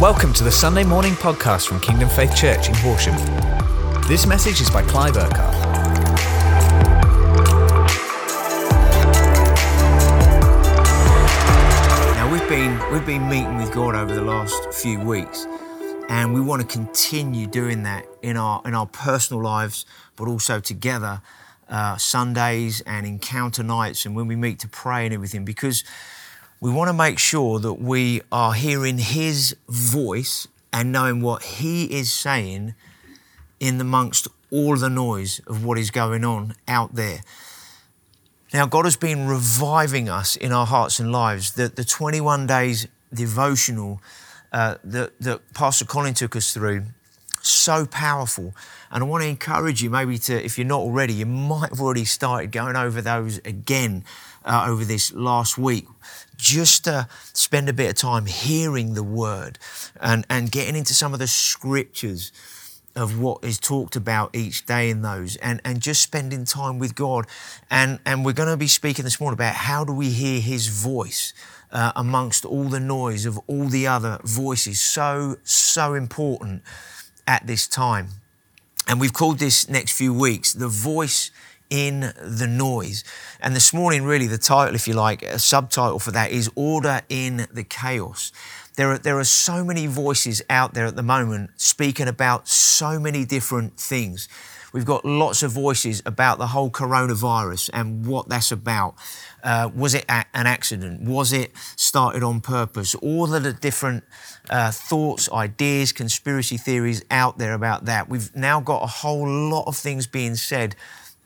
Welcome to the Sunday morning podcast from Kingdom Faith Church in Horsham. This message is by Clive Urquhart. Now we've been we've been meeting with God over the last few weeks, and we want to continue doing that in our in our personal lives, but also together, uh, Sundays and encounter nights, and when we meet to pray and everything, because we want to make sure that we are hearing His voice and knowing what He is saying in amongst all the noise of what is going on out there. Now, God has been reviving us in our hearts and lives. The, the 21 days devotional uh, that, that Pastor Colin took us through, so powerful. And I want to encourage you, maybe to, if you're not already, you might have already started going over those again uh, over this last week just to spend a bit of time hearing the word and, and getting into some of the scriptures of what is talked about each day in those and, and just spending time with God. And, and we're going to be speaking this morning about how do we hear his voice uh, amongst all the noise of all the other voices. So, so important at this time. And we've called this next few weeks the voice in the noise. And this morning, really, the title, if you like, a subtitle for that is Order in the Chaos. There are, there are so many voices out there at the moment speaking about so many different things. We've got lots of voices about the whole coronavirus and what that's about. Uh, was it a- an accident? Was it started on purpose? All of the different uh, thoughts, ideas, conspiracy theories out there about that. We've now got a whole lot of things being said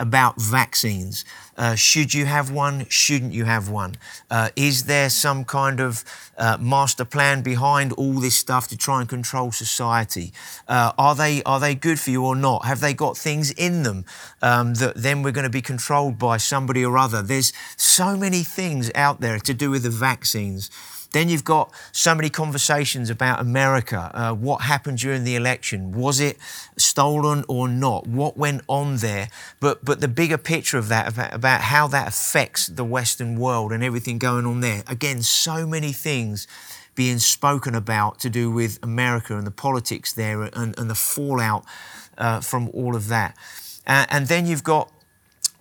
about vaccines. Uh, should you have one? Shouldn't you have one? Uh, is there some kind of uh, master plan behind all this stuff to try and control society? Uh, are they are they good for you or not? Have they got things in them um, that then we're going to be controlled by somebody or other? There's so many things out there to do with the vaccines. Then you've got so many conversations about America. Uh, what happened during the election? Was it stolen or not? What went on there? But but the bigger picture of that about, about how that affects the Western world and everything going on there. Again, so many things being spoken about to do with America and the politics there and, and the fallout uh, from all of that. Uh, and then you've got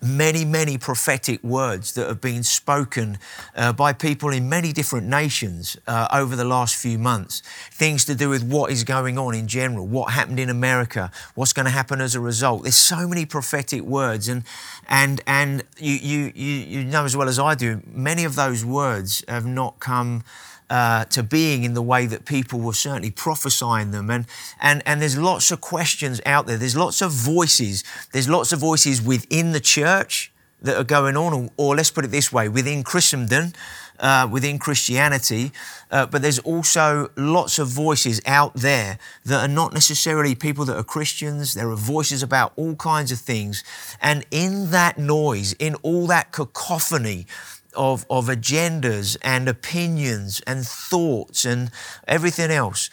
many, many prophetic words that have been spoken uh, by people in many different nations uh, over the last few months. Things to do with what is going on in general, what happened in America, what's going to happen as a result. There's so many prophetic words, and and and you you you, you know as well as I do, many of those words have not come uh, to being in the way that people were certainly prophesying them. And, and, and there's lots of questions out there. There's lots of voices. There's lots of voices within the church that are going on, or, or let's put it this way, within Christendom, uh, within Christianity. Uh, but there's also lots of voices out there that are not necessarily people that are Christians. There are voices about all kinds of things. And in that noise, in all that cacophony, of, of agendas and opinions and thoughts and everything else.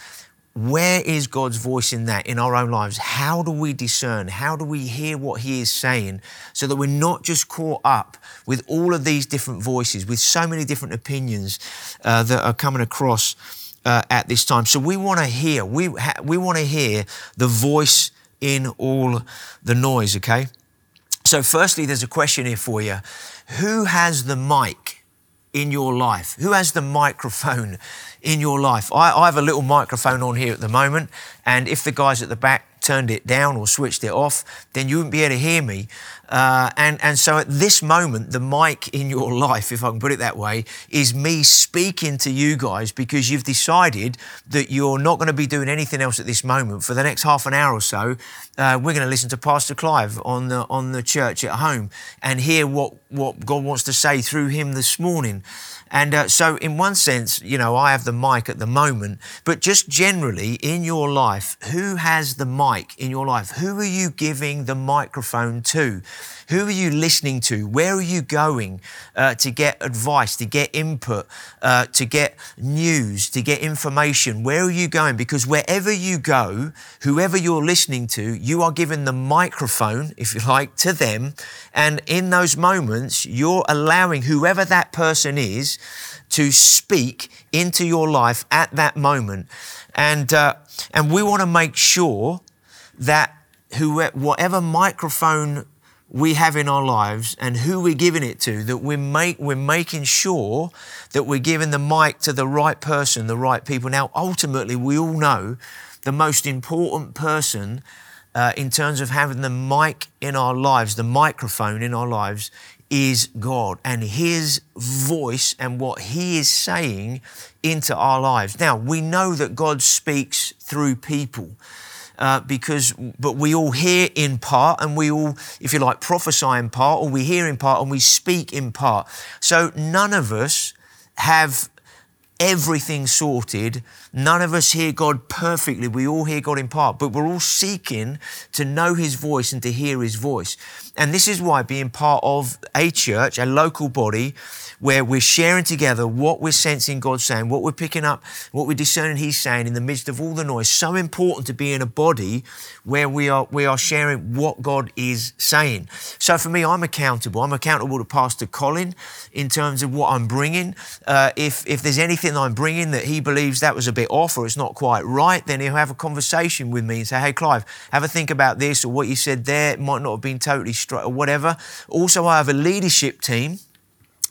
Where is God's voice in that in our own lives? How do we discern? How do we hear what He is saying so that we're not just caught up with all of these different voices, with so many different opinions uh, that are coming across uh, at this time? So we want to hear, we, ha- we want to hear the voice in all the noise, okay? So, firstly, there's a question here for you Who has the mic in your life? Who has the microphone in your life? I, I, have a little microphone on here at the moment, and if the guys at the back turned it down or switched it off, then you wouldn't be able to hear me. Uh, and, and so at this moment, the mic in your life, if I can put it that way, is me speaking to you guys because you've decided that you're not going to be doing anything else at this moment. For the next half an hour or so, uh, we're going to listen to Pastor Clive on the, on the church at home and hear what, what God wants to say through him this morning. And uh, so, in one sense, you know, I have the mic at the moment, but just generally in your life, who has the mic in your life? Who are you giving the microphone to? Who are you listening to? Where are you going uh, to get advice, to get input, uh, to get news, to get information? Where are you going? Because wherever you go, whoever you're listening to, you are giving the microphone, if you like, to them. And in those moments, you're allowing whoever that person is to speak into your life at that moment. And, uh, and we want to make sure that who, whatever microphone we have in our lives and who we're giving it to, that we make, we're making sure that we're giving the mic to the right person, the right people. Now, ultimately, we all know the most important person uh, in terms of having the mic in our lives, the microphone in our lives, is God and His voice and what He is saying into our lives. Now, we know that God speaks through people uh, because, but we all hear in part and we all, if you like, prophesy in part or we hear in part and we speak in part. So none of us have everything sorted. None of us hear God perfectly. We all hear God in part, but we're all seeking to know His voice and to hear His voice. And this is why being part of a church, a local body, where we're sharing together what we're sensing God saying, what we're picking up, what we're discerning He's saying in the midst of all the noise. So important to be in a body where we are we are sharing what God is saying. So for me, I'm accountable. I'm accountable to Pastor Colin in terms of what I'm bringing. Uh, if if there's anything I'm bringing that he believes that was a bit off or it's not quite right, then he'll have a conversation with me and say, "Hey, Clive, have a think about this or what you said there it might not have been totally straight or whatever." Also, I have a leadership team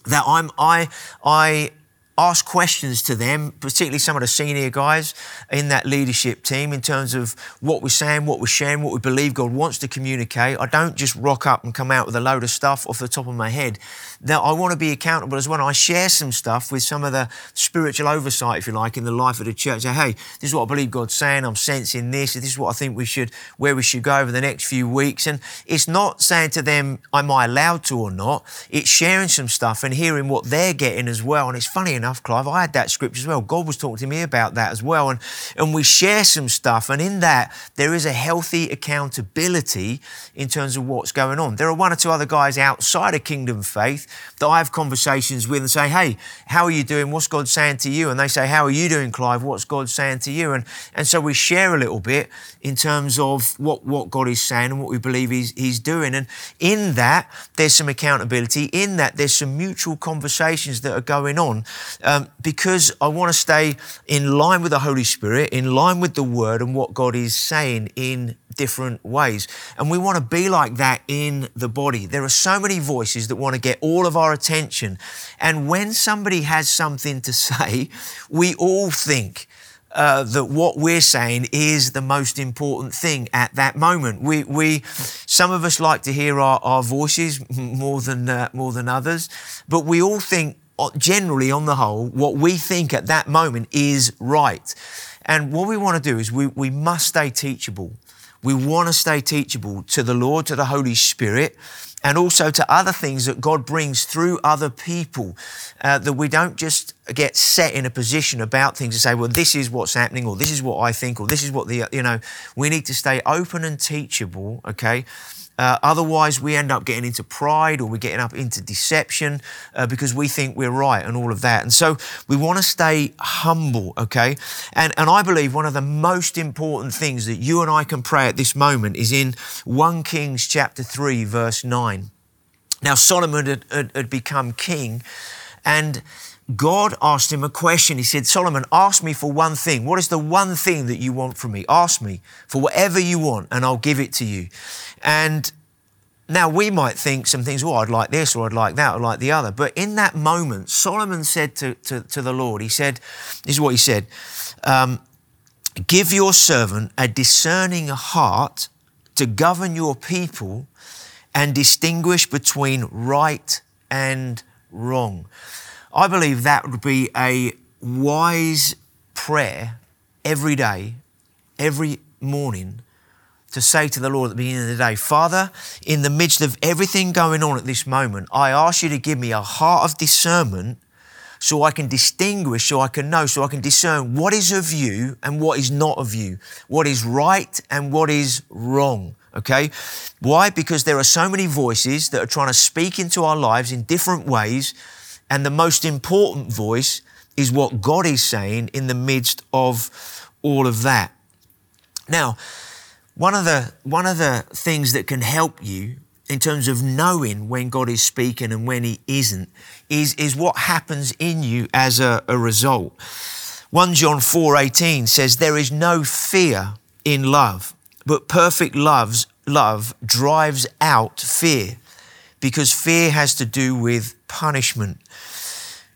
that I'm I I ask questions to them, particularly some of the senior guys in that leadership team, in terms of what we're saying, what we're sharing, what we believe God wants to communicate. I don't just rock up and come out with a load of stuff off the top of my head. That I want to be accountable as well. I share some stuff with some of the spiritual oversight, if you like, in the life of the church. Say, hey, this is what I believe God's saying. I'm sensing this. This is what I think we should, where we should go over the next few weeks. And it's not saying to them, am I allowed to or not? It's sharing some stuff and hearing what they're getting as well. And it's funny enough enough, Clive, I had that scripture as well. God was talking to me about that as well. And, and we share some stuff. And in that, there is a healthy accountability in terms of what's going on. There are one or two other guys outside of Kingdom Faith that I have conversations with and say, hey, how are you doing? What's God saying to you? And they say, how are you doing, Clive? What's God saying to you? And, and so we share a little bit in terms of what, what God is saying and what we believe he's, he's doing. And in that, there's some accountability. In that, there's some mutual conversations that are going on um, because I want to stay in line with the Holy Spirit, in line with the Word and what God is saying in different ways. And we want to be like that in the body. There are so many voices that want to get all of our attention. And when somebody has something to say, we all think, uh, that what we're saying is the most important thing at that moment. We, we some of us like to hear our, our voices more than uh, more than others, but we all think generally, on the whole, what we think at that moment is right. And what we want to do is we, we must stay teachable. We want to stay teachable to the Lord, to the Holy Spirit, and also to other things that God brings through other people. Uh, that we don't just get set in a position about things and say, well, this is what's happening, or this is what I think, or this is what the, you know, we need to stay open and teachable, okay? Uh, otherwise, we end up getting into pride or we're getting up into deception uh, because we think we're right and all of that. And so we want to stay humble, okay? And, and I believe one of the most important things that you and I can pray at this moment is in 1 Kings chapter 3, verse 9. Now, Solomon had, had, had become king and God asked him a question. He said, Solomon, ask me for one thing. What is the one thing that you want from me? Ask me for whatever you want, and I'll give it to you. And now we might think some things, oh, I'd like this or I'd like that or like the other. But in that moment, Solomon said to, to, to the Lord, he said, this is what he said um, Give your servant a discerning heart to govern your people and distinguish between right and wrong. I believe that would be a wise prayer every day, every morning, to say to the Lord at the beginning of the day, Father, in the midst of everything going on at this moment, I ask you to give me a heart of discernment so I can distinguish, so I can know, so I can discern what is of you and what is not of you, what is right and what is wrong. Okay? Why? Because there are so many voices that are trying to speak into our lives in different ways and the most important voice is what God is saying in the midst of all of that. Now, one of the, one of the things that can help you in terms of knowing when God is speaking and when He isn't, is, is what happens in you as a, a result. 1 John 4:18 says, There is no fear in love, but perfect love's, love drives out fear, because fear has to do with punishment.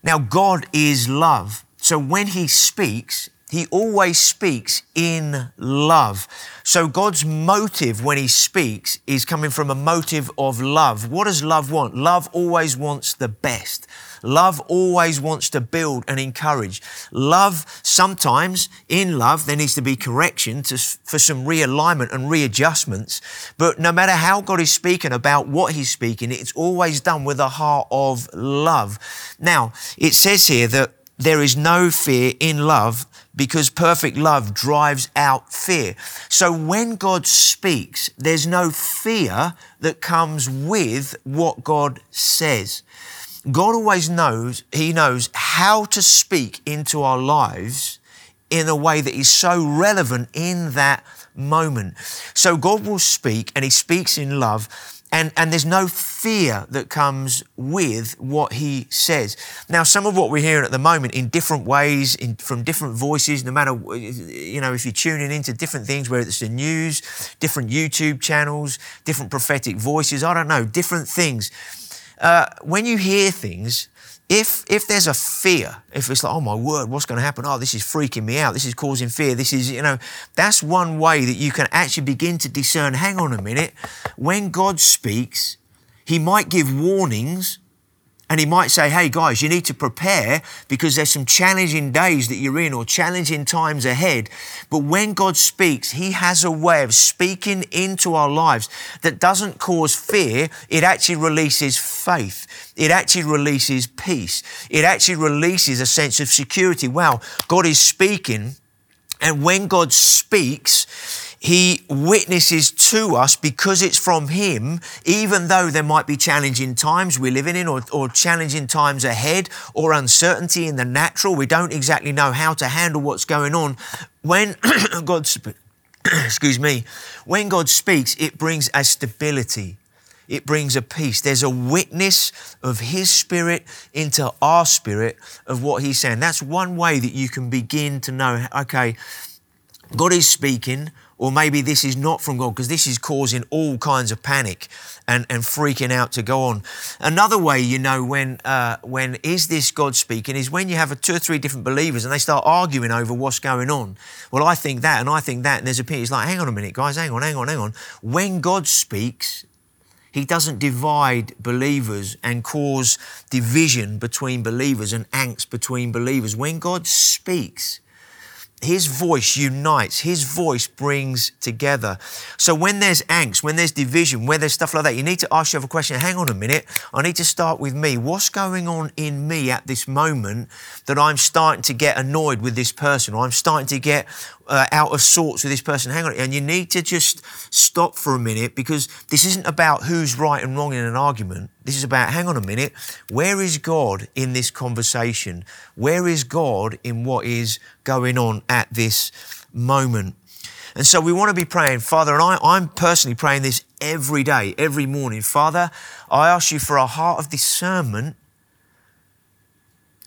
Now, God is love. So when He speaks, he always speaks in love. So God's motive when He speaks is coming from a motive of love. What does love want? Love always wants the best. Love always wants to build and encourage. Love, sometimes in love, there needs to be correction to, for some realignment and readjustments. But no matter how God is speaking about what He's speaking, it's always done with a heart of love. Now, it says here that there is no fear in love because perfect love drives out fear. So when God speaks, there's no fear that comes with what God says. God always knows, He knows how to speak into our lives in a way that is so relevant in that moment. So God will speak and He speaks in love and, and there's no fear that comes with what he says. Now, some of what we're hearing at the moment in different ways, in, from different voices, no matter, you know, if you're tuning into different things, whether it's the news, different YouTube channels, different prophetic voices, I don't know, different things. Uh, when you hear things, if, if there's a fear, if it's like, oh my word, what's going to happen? Oh, this is freaking me out. This is causing fear. This is, you know, that's one way that you can actually begin to discern. Hang on a minute. When God speaks, He might give warnings and he might say, hey guys, you need to prepare because there's some challenging days that you're in or challenging times ahead. But when God speaks, he has a way of speaking into our lives that doesn't cause fear. It actually releases faith. It actually releases peace. It actually releases a sense of security. Wow, God is speaking. And when God speaks, he witnesses to us because it's from Him, even though there might be challenging times we're living in or, or challenging times ahead or uncertainty in the natural. We don't exactly know how to handle what's going on. When God, excuse me, when God speaks, it brings a stability it brings a peace. There's a witness of His Spirit into our spirit of what He's saying. That's one way that you can begin to know okay, God is speaking or maybe this is not from God because this is causing all kinds of panic and, and freaking out to go on. Another way you know when uh, when is this God speaking is when you have a two or three different believers and they start arguing over what's going on. Well, I think that and I think that, and there's a opinion. It's like, hang on a minute, guys, hang on, hang on, hang on. When God speaks, he doesn't divide believers and cause division between believers and angst between believers. When God speaks, his voice unites, his voice brings together. So when there's angst, when there's division, when there's stuff like that, you need to ask yourself a question hang on a minute, I need to start with me. What's going on in me at this moment that I'm starting to get annoyed with this person, or I'm starting to get uh, out of sorts with this person? Hang on. And you need to just stop for a minute because this isn't about who's right and wrong in an argument. This is about, hang on a minute, where is God in this conversation? Where is God in what is going on at this moment? And so we want to be praying, Father, and I, I'm personally praying this every day, every morning. Father, I ask you for a heart of discernment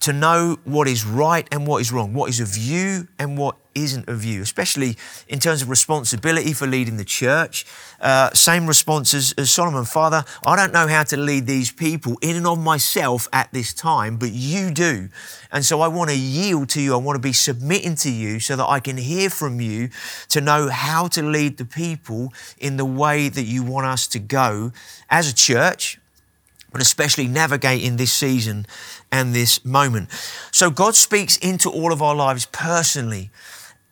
to know what is right and what is wrong, what is of you and what isn't of you, especially in terms of responsibility for leading the church. Uh, same response as, as Solomon, Father, I don't know how to lead these people in and of myself at this time, but you do. And so I want to yield to you. I want to be submitting to you so that I can hear from you to know how to lead the people in the way that you want us to go as a church, but especially navigating this season and this moment. So God speaks into all of our lives personally,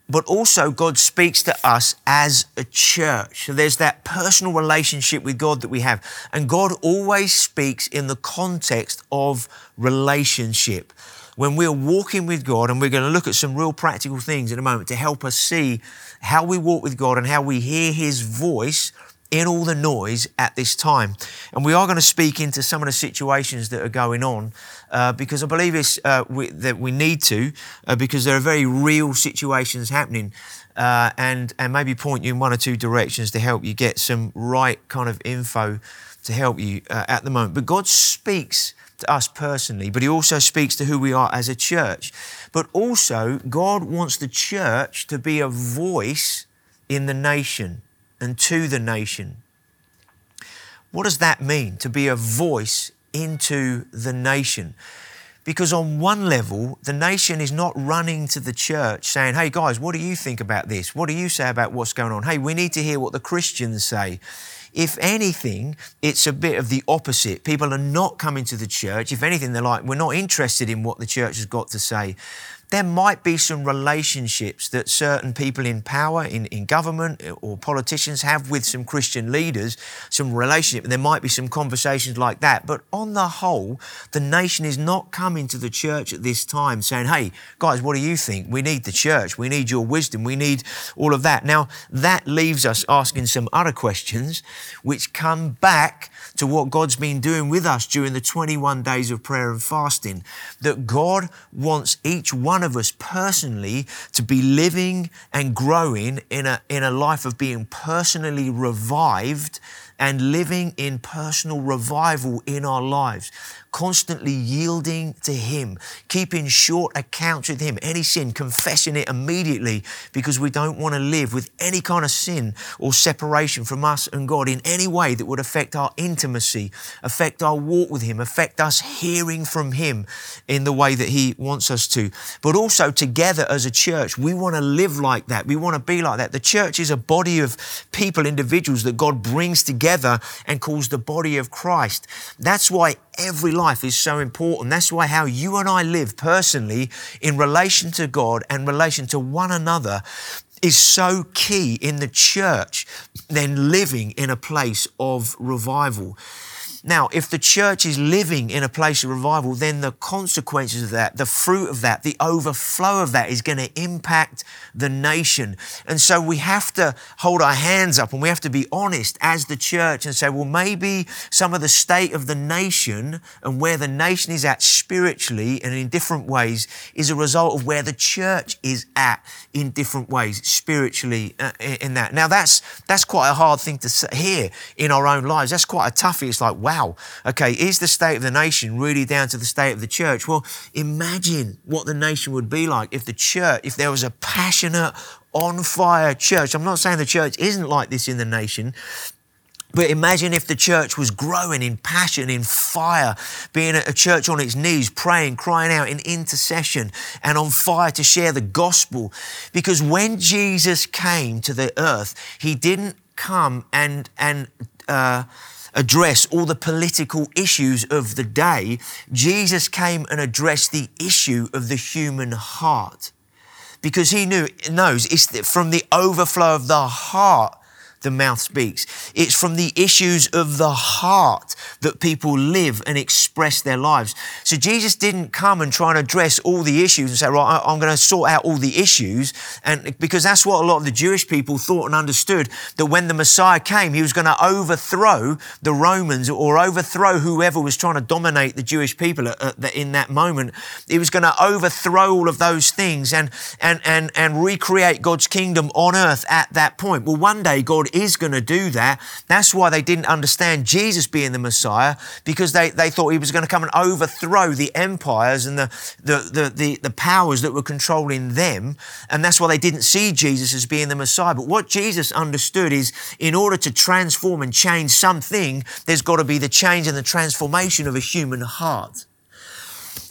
but also God speaks to us as a church. So there's that personal relationship with God that we have. And God always speaks in the context of relationship. When we're walking with God, and we're going to look at some real practical things in a moment to help us see how we walk with God and how we hear His voice in all the noise at this time. And we are going to speak into some of the situations that are going on uh, because I believe it's, uh, we, that we need to, uh, because there are very real situations happening. Uh, and, and maybe point you in one or two directions to help you get some right kind of info to help you uh, at the moment. But God speaks to us personally, but He also speaks to who we are as a church. But also, God wants the church to be a voice in the nation and to the nation. What does that mean, to be a voice into the nation? Because on one level, the nation is not running to the church saying, hey guys, what do you think about this? What do you say about what's going on? Hey, we need to hear what the Christians say. If anything, it's a bit of the opposite. People are not coming to the church. If anything, they're like, we're not interested in what the church has got to say there might be some relationships that certain people in power, in, in government eh, or politicians have with some Christian leaders, some relationship. There might be some conversations like that. But on the whole, the nation is not coming to the church at this time saying, hey, guys, what do you think? We need the church. We need your wisdom. We need all of that. Now, that leaves us asking some other questions which come back to what God's been doing with us during the 21 days of prayer and fasting. That God wants each one of us personally to be living and growing in a, in a life of being personally revived and living in personal revival in our lives constantly yielding to Him, keeping short accounts with Him, any sin, confessing it immediately because we don't want to live with any kind of sin or separation from us and God in any way that would affect our intimacy, affect our walk with Him, affect us hearing from Him in the way that He wants us to. But also together as a church, we want to live like that. We want to be like that. The church is a body of people, individuals that God brings together and calls the body of Christ. That's why every life is so important. That's why how you and I live personally in relation to God and relation to one another is so key in the church than living in a place of revival. Now, if the church is living in a place of revival, then the consequences of that, the fruit of that, the overflow of that is going to impact the nation. And so we have to hold our hands up and we have to be honest as the church and say, well, maybe some of the state of the nation and where the nation is at spiritually and in different ways is a result of where the church is at in different ways spiritually uh, in that. Now, that's, that's quite a hard thing to hear in our own lives. That's quite a toughie. It's like, wow wow, okay, is the state of the nation really down to the state of the church? Well, imagine what the nation would be like if the church, if there was a passionate, on fire church. I'm not saying the church isn't like this in the nation, but imagine if the church was growing in passion, in fire, being a church on its knees, praying, crying out in intercession, and on fire to share the gospel. Because when Jesus came to the earth, he didn't come and, and, uh, address all the political issues of the day, Jesus came and addressed the issue of the human heart. Because he knew, knows it's from the overflow of the heart the mouth speaks. It's from the issues of the heart that people live and express their lives. So Jesus didn't come and try and address all the issues and say, right, I'm going to sort out all the issues. And because that's what a lot of the Jewish people thought and understood that when the Messiah came, he was going to overthrow the Romans or overthrow whoever was trying to dominate the Jewish people in that moment. He was going to overthrow all of those things and, and, and, and recreate God's kingdom on earth at that point. Well, one day God is going to do that. That's why they didn't understand Jesus being the Messiah because they, they thought he was going to come and overthrow the empires and the, the, the, the, the powers that were controlling them. And that's why they didn't see Jesus as being the Messiah. But what Jesus understood is in order to transform and change something, there's got to be the change and the transformation of a human heart.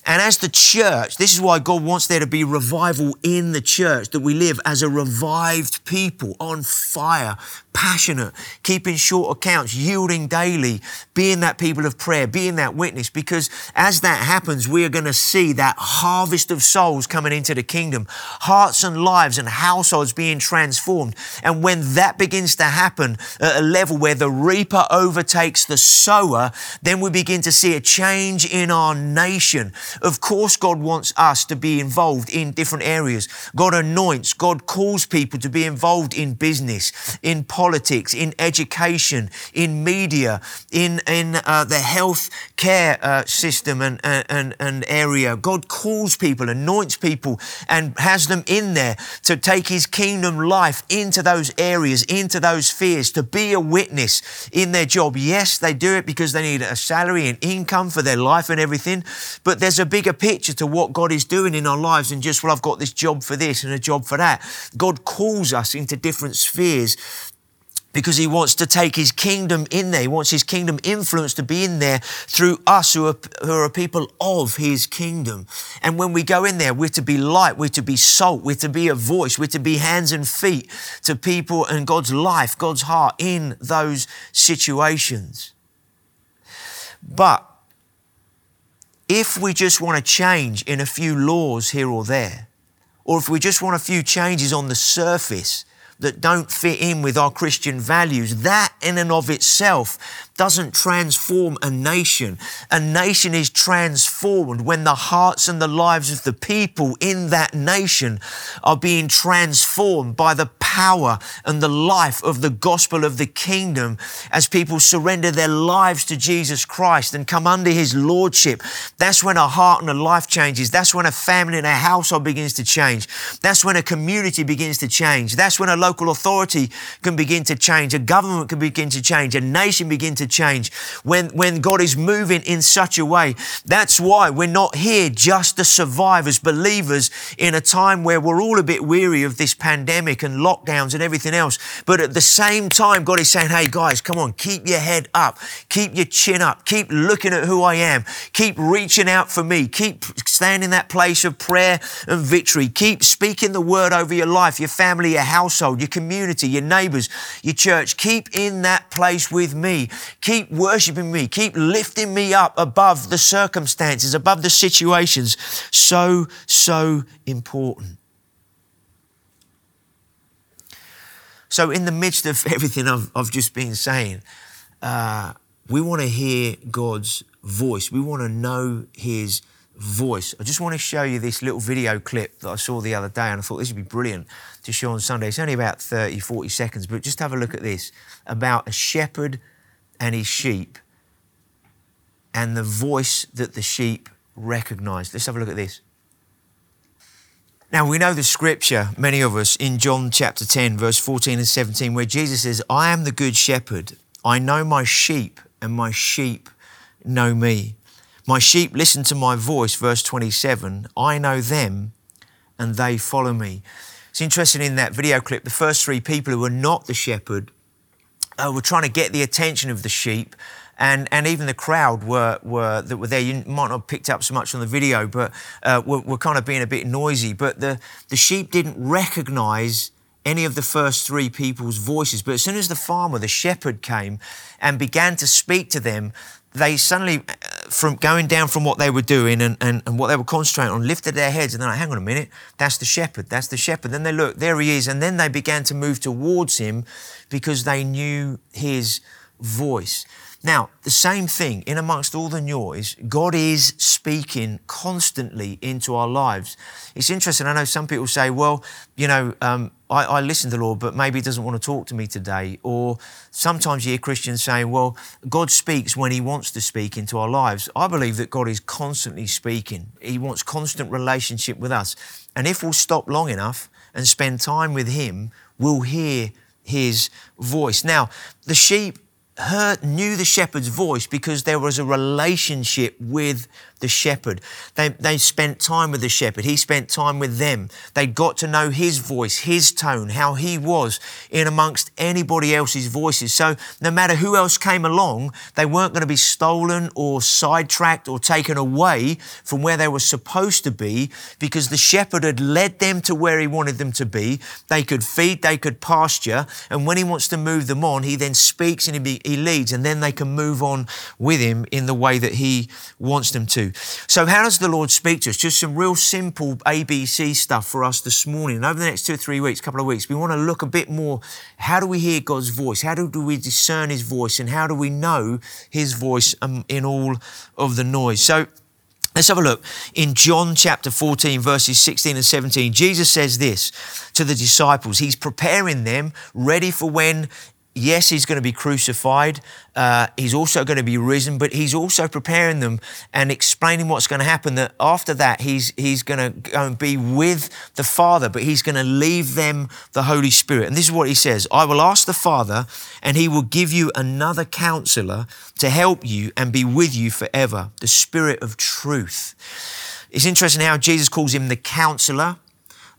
And as the church, this is why God wants there to be revival in the church, that we live as a revived people on fire, passionate, keeping short accounts, yielding daily, being that people of prayer, being that witness. Because as that happens, we are going to see that harvest of souls coming into the kingdom, hearts and lives and households being transformed. And when that begins to happen at a level where the reaper overtakes the sower, then we begin to see a change in our nation. Of course, God wants us to be involved in different areas. God anoints, God calls people to be involved in business, in politics politics, in education, in media, in, in uh, the health care uh, system and, and, and area. God calls people, anoints people, and has them in there to take His kingdom life into those areas, into those spheres, to be a witness in their job. Yes, they do it because they need a salary and income for their life and everything, but there's a bigger picture to what God is doing in our lives than just, well, I've got this job for this and a job for that. God calls us into different spheres because he wants to take his kingdom in there. He wants his kingdom influence to be in there through us who are, who are people of his kingdom. And when we go in there, we're to be light, we're to be salt, we're to be a voice, we're to be hands and feet to people and God's life, God's heart in those situations. But if we just want to change in a few laws here or there, or if we just want a few changes on the surface that don't fit in with our Christian values, that in and of itself doesn't transform a nation. A nation is transformed when the hearts and the lives of the people in that nation are being transformed by the power and the life of the gospel of the kingdom as people surrender their lives to Jesus Christ and come under his lordship. That's when a heart and a life changes. That's when a family and a household begins to change. That's when a community begins to change. That's when a local authority can begin to change. A government can begin to change. A nation begin to change when, when God is moving in such a way. That's why we're not here just to survive as believers in a time where we're all a bit weary of this pandemic and lockdowns and everything else. But at the same time, God is saying, hey guys, come on, keep your head up, keep your chin up, keep looking at who I am, keep reaching out for me, keep standing in that place of prayer and victory, keep speaking the word over your life, your family, your household, your community, your neighbors, your church. Keep in that place with me. Keep worshiping me. Keep lifting me up above the circumstances, above the situations. So, so important. So, in the midst of everything I've, I've just been saying, uh, we want to hear God's voice. We want to know His voice. I just want to show you this little video clip that I saw the other day, and I thought this would be brilliant to show on Sunday. It's only about 30, 40 seconds, but just have a look at this about a shepherd and his sheep and the voice that the sheep recognized. Let's have a look at this. Now, we know the scripture, many of us, in John chapter 10, verse 14 and 17, where Jesus says, I am the good shepherd. I know my sheep, and my sheep know me. My sheep listen to my voice, verse 27. I know them, and they follow me. It's interesting in that video clip, the first three people who were not the shepherd uh, were trying to get the attention of the sheep. And, and even the crowd were, were that were there. You might not have picked up so much on the video, but uh, were, were kind of being a bit noisy. But the, the sheep didn't recognize any of the first three people's voices. But as soon as the farmer, the shepherd, came and began to speak to them, they suddenly, from going down from what they were doing and, and, and what they were concentrating on, lifted their heads and they're like, hang on a minute, that's the shepherd, that's the shepherd. Then they look, there he is. And then they began to move towards him because they knew his voice. Now, the same thing in amongst all the noise, God is speaking constantly into our lives. It's interesting. I know some people say, well, you know, um, I, I, listen to the Lord, but maybe He doesn't want to talk to me today. Or sometimes you hear Christians saying, well, God speaks when He wants to speak into our lives. I believe that God is constantly speaking, He wants constant relationship with us. And if we'll stop long enough and spend time with Him, we'll hear His voice. Now, the sheep heard, knew the shepherd's voice because there was a relationship with the shepherd. They, they spent time with the shepherd. He spent time with them. They got to know his voice, his tone, how he was in amongst anybody else's voices. So no matter who else came along, they weren't going to be stolen or sidetracked or taken away from where they were supposed to be because the shepherd had led them to where he wanted them to be. They could feed, they could pasture. And when he wants to move them on, he then speaks and he, be, he leads, and then they can move on with him in the way that he wants them to. So, how does the Lord speak to us? Just some real simple ABC stuff for us this morning. And over the next two or three weeks, couple of weeks, we want to look a bit more. How do we hear God's voice? How do, do we discern His voice? And how do we know His voice um, in all of the noise? So, Let's have a look. In John chapter 14, verses 16 and 17, Jesus says this to the disciples. He's preparing them ready for when yes, he's going to be crucified. Uh, he's also going to be risen, but he's also preparing them and explaining what's going to happen. That after that, he's he's going to go and be with the Father, but he's going to leave them the Holy Spirit. And this is what he says: "I will ask the Father, and he will give you another Counselor to help you and be with you forever, the Spirit of Truth." It's interesting how Jesus calls him the Counselor.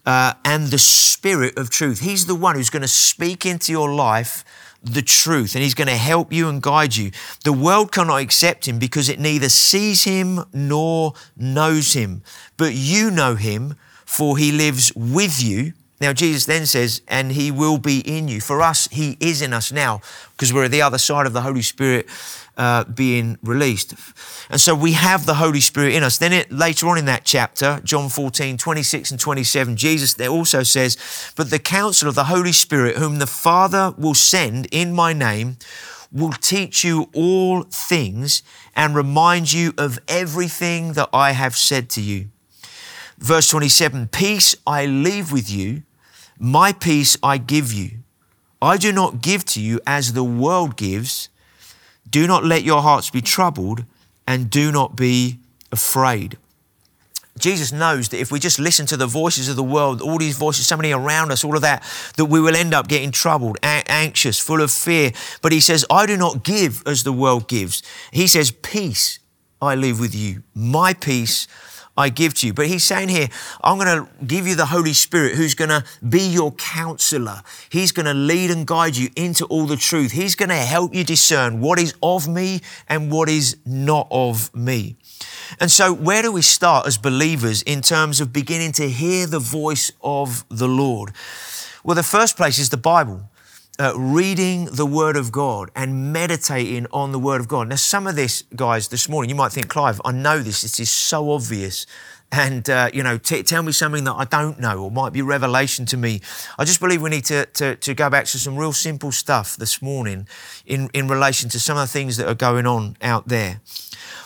Uh, and the Spirit of truth. He's the one who's going to speak into your life the truth and he's going to help you and guide you. The world cannot accept him because it neither sees him nor knows him. But you know him, for he lives with you. Now, Jesus then says, and he will be in you. For us, he is in us now because we're at the other side of the Holy Spirit uh, being released. And so we have the Holy Spirit in us. Then it, later on in that chapter, John 14, 26 and 27, Jesus there also says, But the counsel of the Holy Spirit, whom the Father will send in my name, will teach you all things and remind you of everything that I have said to you. Verse 27 Peace I leave with you, my peace I give you. I do not give to you as the world gives. Do not let your hearts be troubled and do not be afraid. Jesus knows that if we just listen to the voices of the world, all these voices, somebody around us, all of that, that we will end up getting troubled, anxious, full of fear. But he says, I do not give as the world gives. He says, Peace I leave with you. My peace I give to you. But he's saying here, I'm going to give you the Holy Spirit who's going to be your counselor. He's going to lead and guide you into all the truth. He's going to help you discern what is of me and what is not of me. And so, where do we start as believers in terms of beginning to hear the voice of the Lord? Well, the first place is the Bible uh, reading the Word of God and meditating on the Word of God. Now, some of this, guys, this morning, you might think, Clive, I know this. This is so obvious. And, uh, you know, t- tell me something that I don't know or might be revelation to me. I just believe we need to, to, to go back to some real simple stuff this morning in, in relation to some of the things that are going on out there.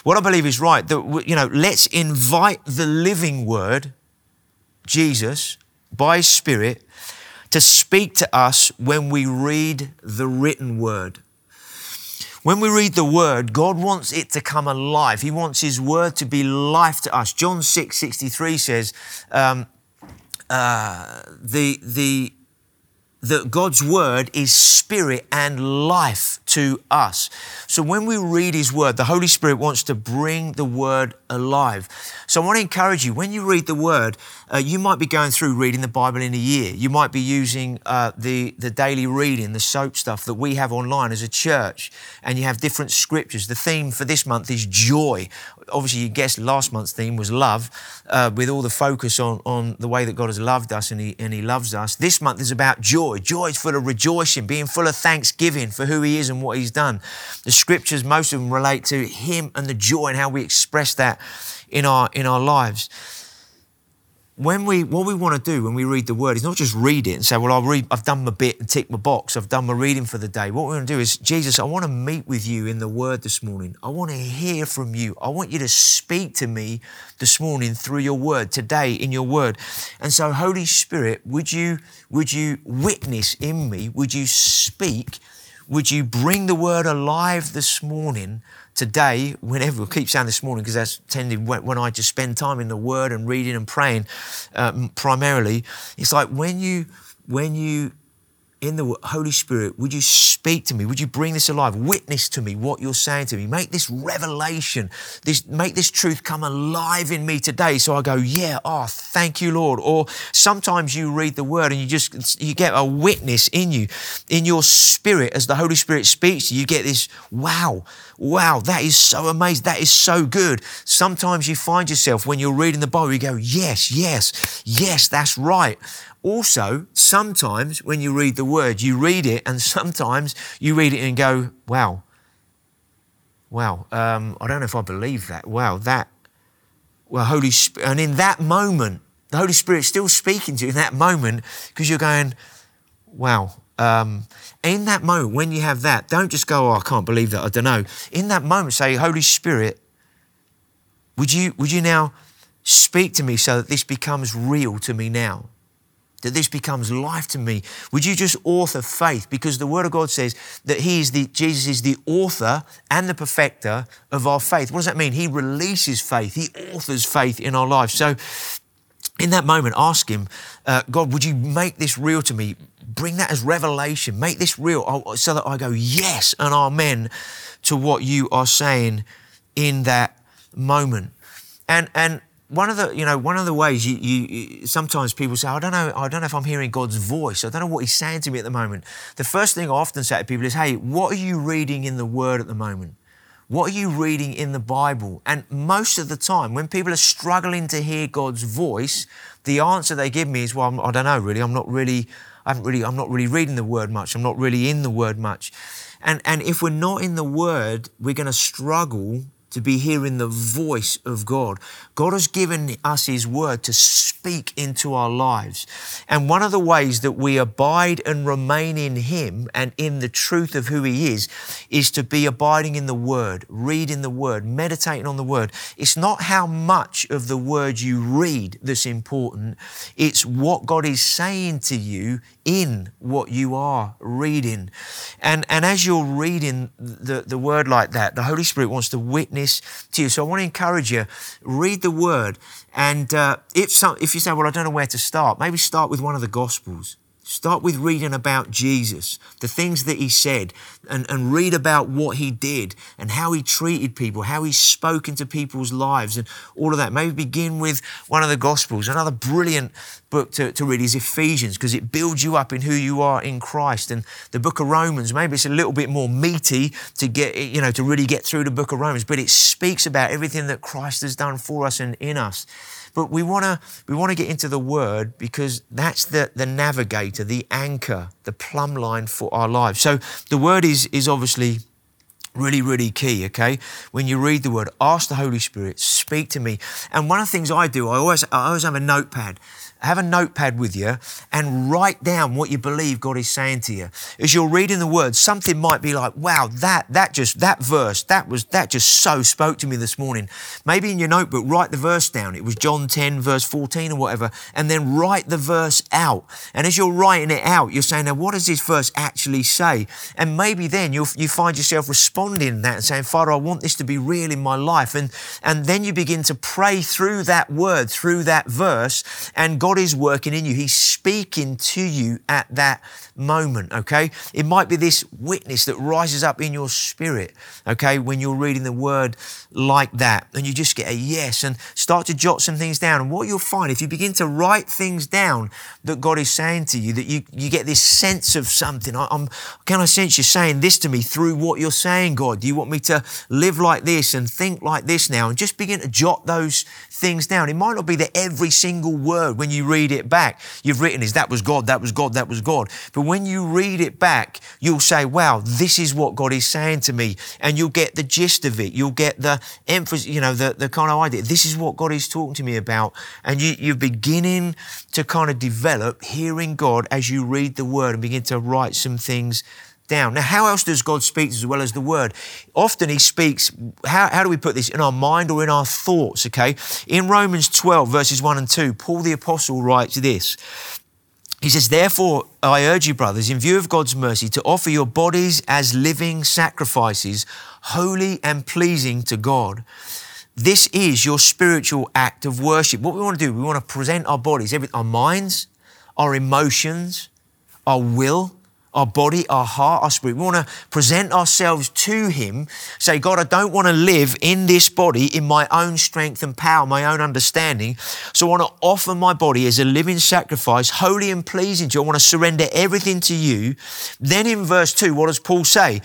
What I believe is right that, you know, let's invite the living Word, Jesus, by His Spirit, to speak to us when we read the written word. When we read the word, God wants it to come alive. He wants His word to be life to us. John 6 63 says, um, uh, the, the, that God's word is spirit and life to us. So when we read His word, the Holy Spirit wants to bring the word alive. So I want to encourage you when you read the word, uh, you might be going through reading the Bible in a year. You might be using uh, the, the daily reading, the soap stuff that we have online as a church, and you have different scriptures. The theme for this month is joy. Obviously, you guessed last month's theme was love, uh, with all the focus on, on the way that God has loved us and he, and he loves us. This month is about joy. Joy is full of rejoicing, being full of thanksgiving for who He is and what He's done. The scriptures, most of them relate to Him and the joy and how we express that in our, in our lives when we what we want to do when we read the word is not just read it and say, well, I'll read, I've done my bit and tick my box, I've done my reading for the day. What we want to do is, Jesus, I want to meet with you in the word this morning. I want to hear from you. I want you to speak to me this morning through your word, today in your word. And so, Holy Spirit, would you would you witness in me? Would you speak? Would you bring the word alive this morning today, whenever, we keep saying this morning because that's tended when, I just spend time in the Word and reading and praying um, primarily. It's like when you, when you in the Holy Spirit, would you speak to me? Would you bring this alive? Witness to me what you're saying to me. Make this revelation, this, make this truth come alive in me today. So I go, yeah, oh, thank you, Lord. Or sometimes you read the word and you just, you get a witness in you, in your spirit, as the Holy Spirit speaks you get this, wow, wow, that is so amazing. That is so good. Sometimes you find yourself when you're reading the Bible, you go, yes, yes, yes, that's right. Also, sometimes when you read the word, you read it, and sometimes you read it and go, wow, wow, um, I don't know if I believe that. Wow, that, well, Holy Spirit, and in that moment, the Holy Spirit's still speaking to you in that moment because you're going, wow. Um, in that moment, when you have that, don't just go, oh, I can't believe that, I don't know. In that moment, say, Holy Spirit, would you, would you now speak to me so that this becomes real to me now? That this becomes life to me. Would you just author faith? Because the Word of God says that He is the Jesus is the author and the perfecter of our faith. What does that mean? He releases faith. He authors faith in our life. So in that moment, ask Him, uh, God, would you make this real to me? Bring that as revelation. Make this real so that I go, yes and amen to what you are saying in that moment. And, and one of the, you know, one of the ways you, you, sometimes people say, I don't know, I don't know if I'm hearing God's voice. I don't know what He's saying to me at the moment. The first thing I often say to people is, Hey, what are you reading in the Word at the moment? What are you reading in the Bible? And most of the time, when people are struggling to hear God's voice, the answer they give me is, "Well, I don't know, really. I'm not really, I haven't really, I'm not really reading the Word much. I'm not really in the Word much." And and if we're not in the Word, we're going to struggle to be hearing the voice of God. God has given us His word to speak into our lives. And one of the ways that we abide and remain in Him and in the truth of who He is, is to be abiding in the word, reading the word, meditating on the word. It's not how much of the word you read that's important, it's what God is saying to you in what you are reading. And, and as you're reading the, the word like that, the Holy Spirit wants to witness to you. So I want to encourage you, read the word. And uh, if, some, if you say, well, I don't know where to start, maybe start with one of the Gospels. Start with reading about Jesus, the things that he said, and, and read about what he did and how he treated people, how he spoke into people's lives, and all of that. Maybe begin with one of the Gospels. Another brilliant book to, to read is Ephesians because it builds you up in who you are in Christ. And the book of Romans, maybe it's a little bit more meaty to get, you know, to really get through the book of Romans, but it speaks about everything that Christ has done for us and in us. But we want to we want to get into the word because that's the, the navigator, the anchor, the plumb line for our lives. So the word is is obviously really, really key, okay? When you read the word, ask the Holy Spirit, speak to me. And one of the things I do, I always I always have a notepad have a notepad with you and write down what you believe God is saying to you. As you're reading the word, something might be like, wow, that, that just, that verse, that was, that just so spoke to me this morning. Maybe in your notebook, write the verse down. It was John 10, verse 14 or whatever, and then write the verse out. And as you're writing it out, you're saying, now what does this verse actually say? And maybe then you'll, you find yourself responding to that and saying, Father, I want this to be real in my life. And, and then you begin to pray through that word, through that verse, and God is working in you. He's speaking to you at that moment, okay? It might be this witness that rises up in your spirit, okay, when you're reading the word like that, and you just get a yes and start to jot some things down. And what you'll find, if you begin to write things down that God is saying to you, that you, you get this sense of something. I, am can I sense you saying this to me through what you're saying, God? Do you want me to live like this and think like this now? And just begin to jot those things down. It might not be that every single word when you read it back, you've written is that was God, that was God, that was God. But when you read it back, you'll say, wow, this is what God is saying to me. And you'll get the gist of it. You'll get the emphasis, you know, the, the kind of idea. This is what God is talking to me about. And you, you're beginning to kind of develop hearing God as you read the word and begin to write some things down. Now, how else does God speak as well as the word? Often he speaks, how, how do we put this, in our mind or in our thoughts, okay? In Romans 12, verses 1 and 2, Paul the Apostle writes this. He says, Therefore, I urge you, brothers, in view of God's mercy, to offer your bodies as living sacrifices, holy and pleasing to God. This is your spiritual act of worship. What we want to do, we want to present our bodies, our minds, our emotions, our will, our body, our heart, our spirit. We want to present ourselves to Him. Say, God, I don't want to live in this body in my own strength and power, my own understanding. So I want to offer my body as a living sacrifice, holy and pleasing to you. I want to surrender everything to you. Then in verse 2, what does Paul say?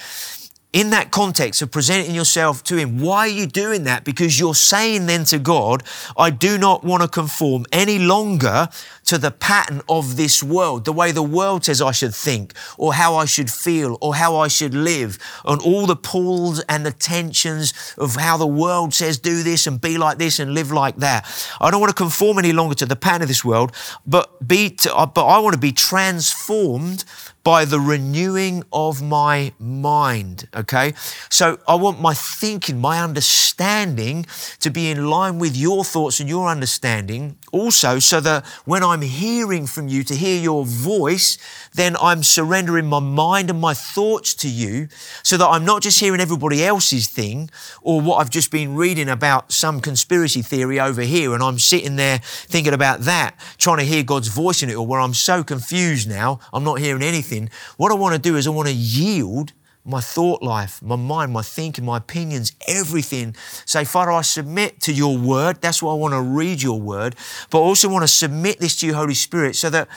In that context of presenting yourself to Him. Why are you doing that? Because you're saying then to God, I do not want to conform any longer to the pattern of this world, the way the world says I should think, or how I should feel, or how I should live, and all the pulls and the tensions of how the world says do this and be like this and live like that. I don't want to conform any longer to the pattern of this world, but be, to, but I want to be transformed by the renewing of my mind. Okay. So I want my thinking, my understanding to be in line with your thoughts and your understanding also, so that when I'm hearing from you to hear your voice, then I'm surrendering my mind and my thoughts to you so that I'm not just hearing everybody else's thing or what I've just been reading about some conspiracy theory over here and I'm sitting there thinking about that, trying to hear God's voice in it or where I'm so confused now, I'm not hearing anything. What I want to do is I want to yield my thought life, my mind, my thinking, my opinions, everything. Say, Father, I submit to your word. That's why I want to read your word. But I also want to submit this to you, Holy Spirit, so that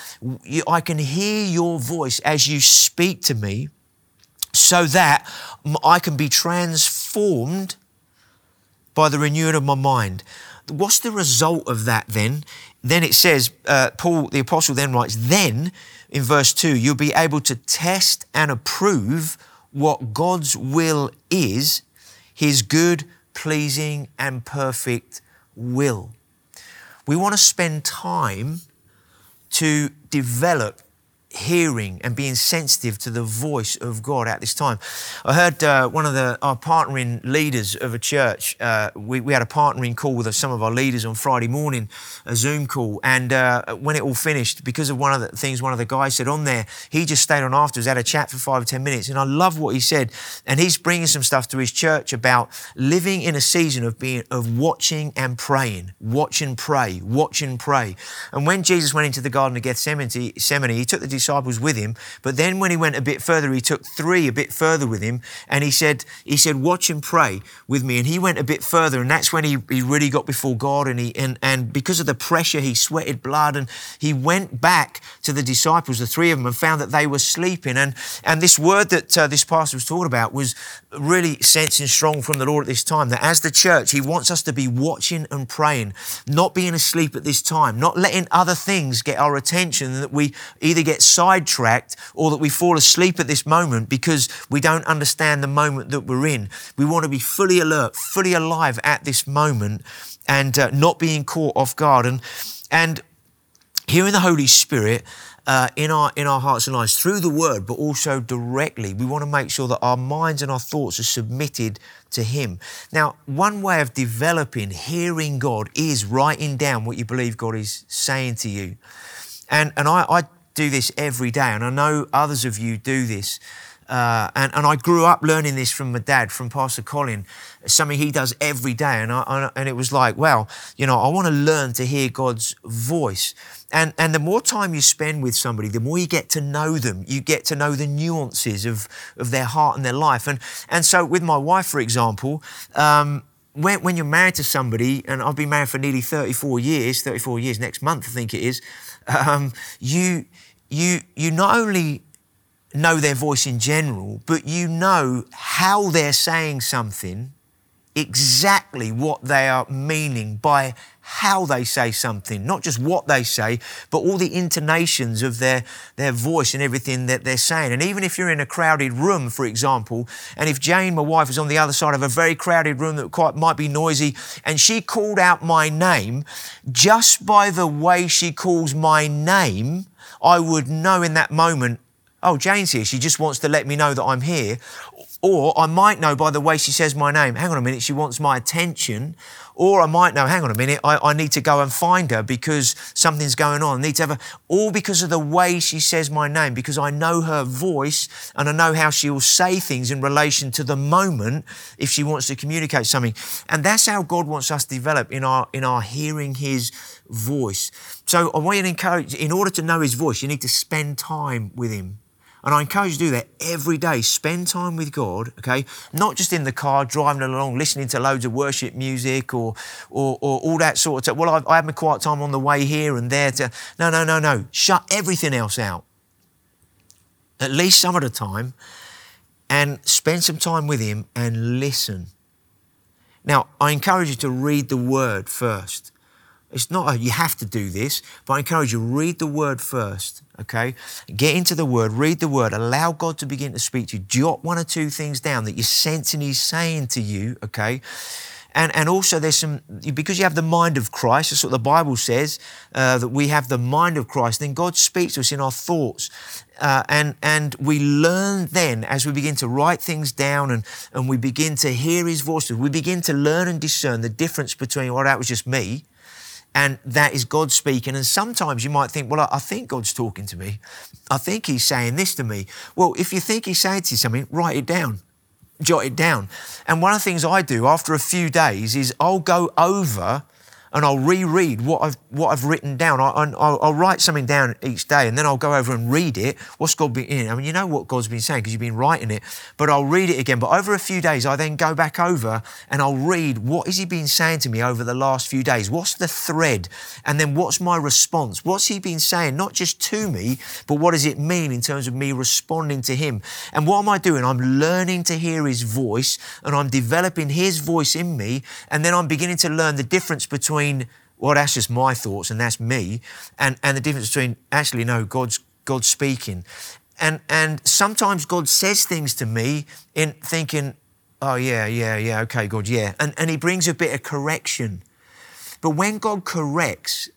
I can hear your voice as you speak to me, so that I can be transformed by the renewing of my mind. What's the result of that then? Then it says, uh, Paul the Apostle then writes, then in verse 2, you'll be able to test and approve what God's will is, his good, pleasing, and perfect will. We want to spend time to develop hearing and being sensitive to the voice of God at this time. I heard uh, one of the our partnering leaders of a church. Uh, we, we, had a partnering call with some of our leaders on Friday morning, a Zoom call, and uh, when it all finished, because of one of the things one of the guys said on there, he just stayed on afterwards, had a chat for five or ten minutes, and I love what he said. And he's bringing some stuff to his church about living in a season of being of watching and praying, watch and pray, watch and pray. And when Jesus went into the Garden of Gethsemane, he took the disciples with him. But then when he went a bit further, he took three a bit further with him. And he said, he said, watch and pray with me. And he went a bit further. And that's when he, he really got before God. And he, and, and because of the pressure, he sweated blood. And he went back to the disciples, the three of them, and found that they were sleeping. And, and this word that uh, this pastor was talking about was really sensing strong from the Lord at this time that as the church, he wants us to be watching and praying, not being asleep at this time, not letting other things get our attention that we either get sidetracked or that we fall asleep at this moment because we don't understand the moment that we're in. We want to be fully alert, fully alive at this moment and uh, not being caught off guard. And, and hearing the Holy Spirit uh, in, our, in our hearts and lives through the word, but also directly. We want to make sure that our minds and our thoughts are submitted to Him. Now, one way of developing hearing God is writing down what you believe God is saying to you. And, and I, I do this every day, and I know others of you do this. Uh, and, and I grew up learning this from my dad, from Pastor Colin, something he does every day. And, I, and it was like, well, you know, I want to learn to hear God's voice. And, and the more time you spend with somebody, the more you get to know them. You get to know the nuances of, of their heart and their life. And, and so with my wife, for example, um, when, when you're married to somebody, and I've been married for nearly 34 years, 34 years next month, I think it is, um, you, you, you not only know their voice in general, but you know how they're saying something, exactly what they are meaning by how they say something, not just what they say, but all the intonations of their, their voice and everything that they're saying. And even if you're in a crowded room, for example, and if Jane, my wife, is on the other side of a very crowded room that quite might be noisy, and she called out my name, just by the way she calls my name, I would know in that moment, oh, Jane's here. She just wants to let me know that I'm here. Or I might know by the way she says my name, hang on a minute, she wants my attention. Or I might know, hang on a minute, I, I need to go and find her because something's going on. I need to have a, all because of the way she says my name, because I know her voice and I know how she will say things in relation to the moment if she wants to communicate something. And that's how God wants us to develop in our, in our hearing His voice. So I want you to encourage, in order to know His voice, you need to spend time with Him. And I encourage you to do that every day. Spend time with God, okay? Not just in the car, driving along, listening to loads of worship music or, or, or all that sort of stuff. Well, I've, I have my quiet time on the way here and there. To, no, no, no, no. Shut everything else out. At least some of the time. And spend some time with Him and listen. Now, I encourage you to read the Word first It's not a, you have to do this, but I encourage you, read the word first, okay? Get into the word, read the word, allow God to begin to speak to you. Jot one or two things down that you're sensing He's saying to you, okay? And, and also there's some because you have the mind of christ that's what the bible says uh, that we have the mind of christ then god speaks to us in our thoughts uh, and and we learn then as we begin to write things down and and we begin to hear his voice we begin to learn and discern the difference between well that was just me and that is God speaking. And sometimes you might think, well, I think God's talking to me. I think He's saying this to me. Well, if you think He's saying to you something, write it down jot it down. And one of the things I do after a few days is I'll go over and I'll reread what I've what I've written down. I, will I'll write something down each day, and then I'll go over and read it. What's God been in? I mean, you know what God's been saying because you've been writing it, but I'll read it again. But over a few days, I then go back over and I'll read what has He been saying to me over the last few days. What's the thread? And then what's my response? What's He been saying? Not just to me, but what does it mean in terms of me responding to Him? And what am I doing? I'm learning to hear His voice, and I'm developing His voice in me, and then I'm beginning to learn the difference between between well, that's just my thoughts and that's me, and and the difference between actually no, God's God's speaking, and and sometimes God says things to me in thinking, oh yeah, yeah, yeah, okay, God, yeah, and and He brings a bit of correction, but when God corrects,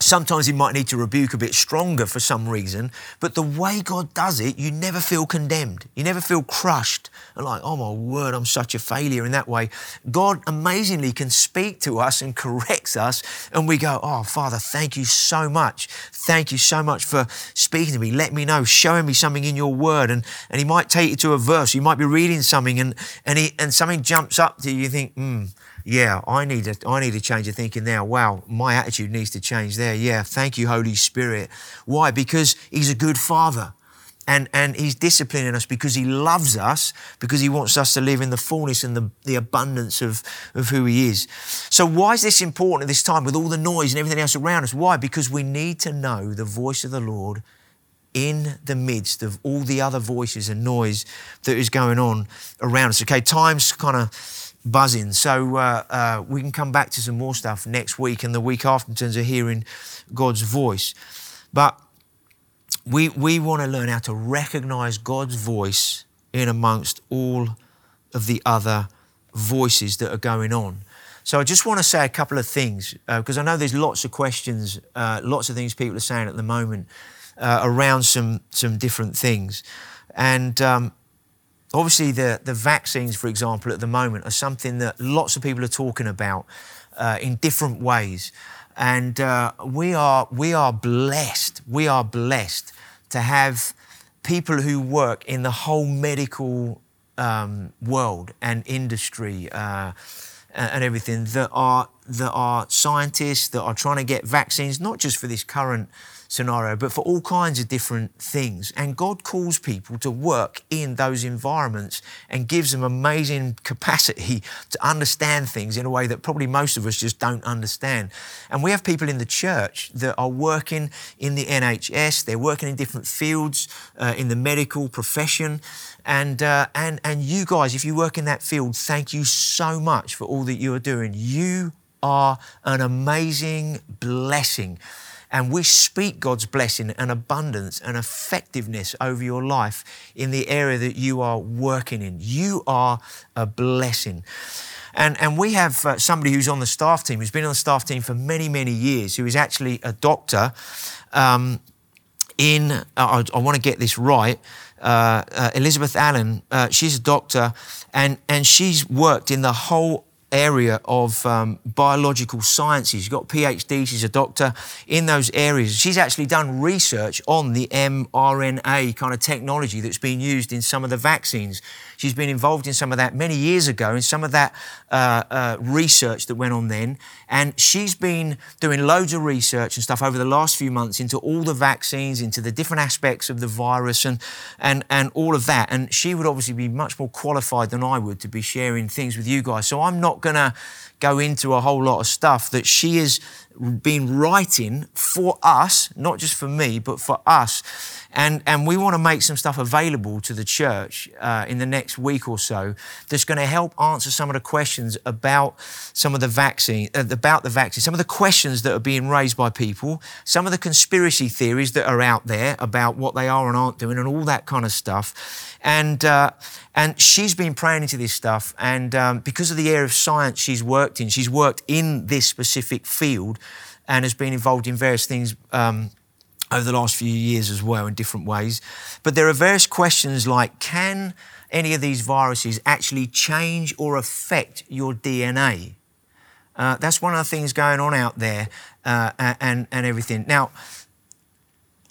Sometimes he might need to rebuke a bit stronger for some reason, but the way God does it, you never feel condemned. You never feel crushed and like, oh my word, I'm such a failure in that way. God amazingly can speak to us and corrects us, and we go, oh, Father, thank you so much. Thank you so much for speaking to me. Let me know, showing me something in your word. And, and he might take you to a verse. You might be reading something and, and, he, and something jumps up to you. You think, hmm yeah, I need to, I need to change of thinking now. Wow, my attitude needs to change there. Yeah, thank you, Holy Spirit. Why? Because He's a good Father. And, and he's disciplining us because he loves us, because he wants us to live in the fullness and the, the abundance of, of who he is. So, why is this important at this time with all the noise and everything else around us? Why? Because we need to know the voice of the Lord in the midst of all the other voices and noise that is going on around us. Okay, time's kind of buzzing. So uh, uh, we can come back to some more stuff next week and the week after in terms of hearing God's voice. But we, we want to learn how to recognize God's voice in amongst all of the other voices that are going on. So I just want to say a couple of things because uh, I know there's lots of questions, uh, lots of things people are saying at the moment uh, around some some different things, and um, Obviously, the, the vaccines, for example, at the moment are something that lots of people are talking about uh, in different ways. And uh, we, are, we are blessed, we are blessed to have people who work in the whole medical um, world and industry uh, and everything that are, that are scientists that are trying to get vaccines, not just for this current scenario, but for all kinds of different things. And God calls people to work in those environments and gives them amazing capacity to understand things in a way that probably most of us just don't understand. And we have people in the church that are working in the NHS, they're working in different fields uh, in the medical profession. And, uh, and, and you guys, if you work in that field, thank you so much for all that you are doing. You are an amazing blessing and we speak God's blessing and abundance and effectiveness over your life in the area that you are working in. You are a blessing. And, and we have uh, somebody who's on the staff team, who's been on the staff team for many, many years, who is actually a doctor um, in, uh, I, I want to get this right, uh, uh, Elizabeth Allen, uh, she's a doctor, and, and she's worked in the whole area of um, biological sciences. She's got a PhD, she's a doctor in those areas. She's actually done research on the mRNA kind of technology that's been used in some of the vaccines. She's been involved in some of that many years ago, in some of that uh, uh, research that went on then. And she's been doing loads of research and stuff over the last few months into all the vaccines, into the different aspects of the virus and, and, and all of that. And she would obviously be much more qualified than I would to be sharing things with you guys. So I'm not going to go into a whole lot of stuff that she has been writing for us, not just for me, but for us. And, and we want to make some stuff available to the church uh, in the next week or so that's going to help answer some of the questions about some of the vaccine, uh, about the vaccine, some of the questions that are being raised by people, some of the conspiracy theories that are out there about what they are and aren't doing, and all that kind of stuff. And, uh, and she's been praying into this stuff. And um, because of the area of science she's worked in, she's worked in this specific field and has been involved in various things um, over the last few years as well in different ways. But there are various questions like can any of these viruses actually change or affect your DNA? Uh, that's one of the things going on out there uh, and, and everything. Now,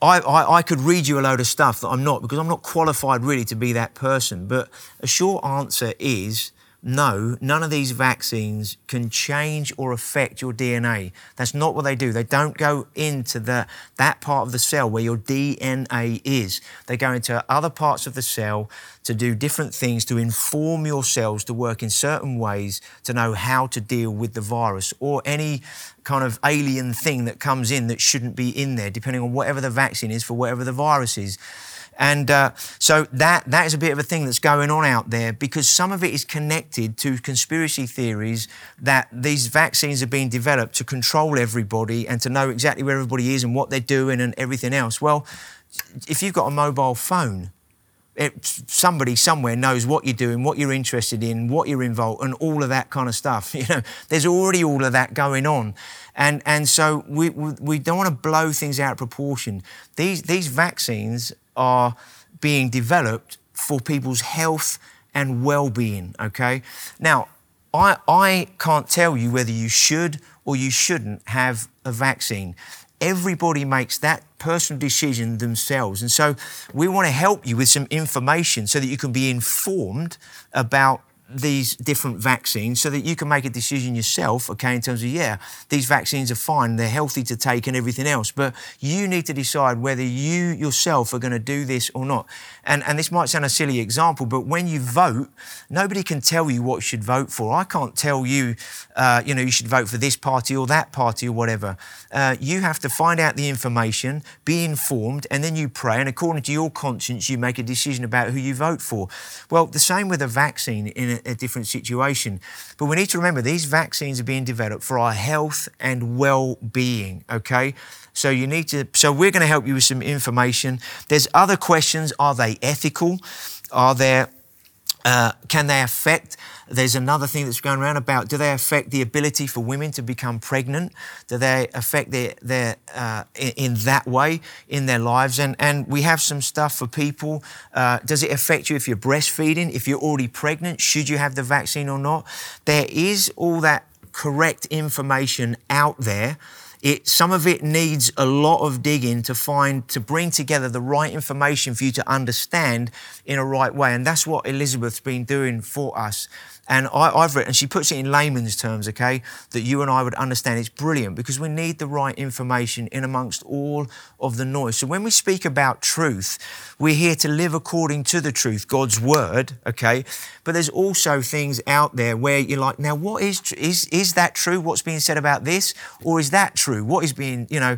I, I, I, could read you a load of stuff that I'm not because I'm not qualified really to be that person. But a short answer is no, none of these vaccines can change or affect your DNA. That's not what they do. They don't go into the, that part of the cell where your DNA is. They go into other parts of the cell to do different things to inform your cells to work in certain ways to know how to deal with the virus or any kind of alien thing that comes in that shouldn't be in there, depending on whatever the vaccine is for whatever the virus is. And uh, so that, that is a bit of a thing that's going on out there because some of it is connected to conspiracy theories that these vaccines are being developed to control everybody and to know exactly where everybody is and what they're doing and everything else. Well, if you've got a mobile phone, it, somebody somewhere knows what you're doing, what you're interested in, what you're involved, and all of that kind of stuff. You know, there's already all of that going on, and and so we we, we don't want to blow things out of proportion. These these vaccines are being developed for people's health and well-being. Okay, now I I can't tell you whether you should or you shouldn't have a vaccine. Everybody makes that personal decision themselves. And so we want to help you with some information so that you can be informed about these different vaccines so that you can make a decision yourself, okay, in terms of, yeah, these vaccines are fine, they're healthy to take and everything else. But you need to decide whether you yourself are going to do this or not. And, and this might sound a silly example, but when you vote, nobody can tell you what you should vote for. I can't tell you, uh, you know, you should vote for this party or that party or whatever. Uh, you have to find out the information, be informed, and then you pray. And according to your conscience, you make a decision about who you vote for. Well, the same with a vaccine in a different situation. But we need to remember these vaccines are being developed for our health and well being, okay? So you need to, so we're going to help you with some information. There's other questions. Are they ethical? Are there, uh, can they affect there's another thing that's going around about do they affect the ability for women to become pregnant? Do they affect their, their uh, in, in, that way in their lives? And, and we have some stuff for people. Uh, does it affect you if you're breastfeeding? If you're already pregnant, should you have the vaccine or not? There is all that correct information out there. It, some of it needs a lot of digging to find, to bring together the right information for you to understand in a right way. And that's what Elizabeth's been doing for us. And I, have written, and she puts it in layman's terms, okay, that you and I would understand. It's brilliant because we need the right information in amongst all of the noise. So when we speak about truth, we're here to live according to the truth, God's word, okay? But there's also things out there where you're like, now what is, is, is that true? What's being said about this? Or is that true? What is being, you know,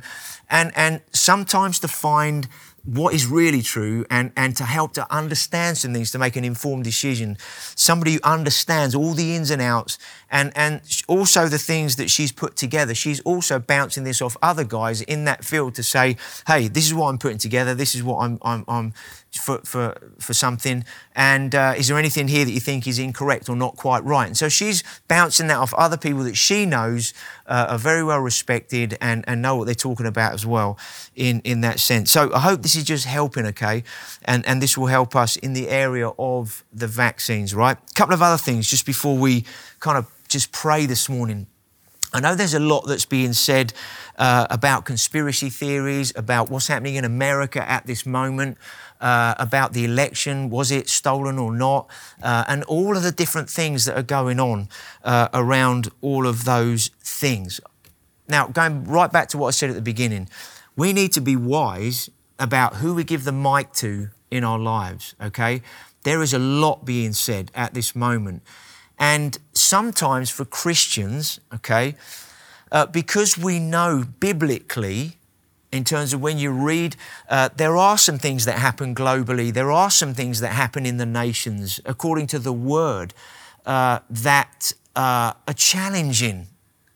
and, and sometimes to find what is really true and, and to help to understand some things to make an informed decision. Somebody who understands all the ins and outs and, and also the things that she's put together. She's also bouncing this off other guys in that field to say, hey, this is what I'm putting together, this is what I'm, I'm, I'm for, for, for something. And uh, is there anything here that you think is incorrect or not quite right? And so she's bouncing that off other people that she knows uh, are very well respected and, and know what they're talking about as well in, in that sense. So I hope this is just helping, okay? And, and this will help us in the area of the vaccines, right? A couple of other things just before we kind of just pray this morning. I know there's a lot that's being said uh, about conspiracy theories, about what's happening in America at this moment, uh, about the election, was it stolen or not, uh, and all of the different things that are going on uh, around all of those things. Now, going right back to what I said at the beginning, we need to be wise about who we give the mic to in our lives, okay? There is a lot being said at this moment. And sometimes for Christians, okay, uh, because we know biblically, in terms of when you read, uh, there are some things that happen globally, there are some things that happen in the nations, according to the word, uh, that uh, are challenging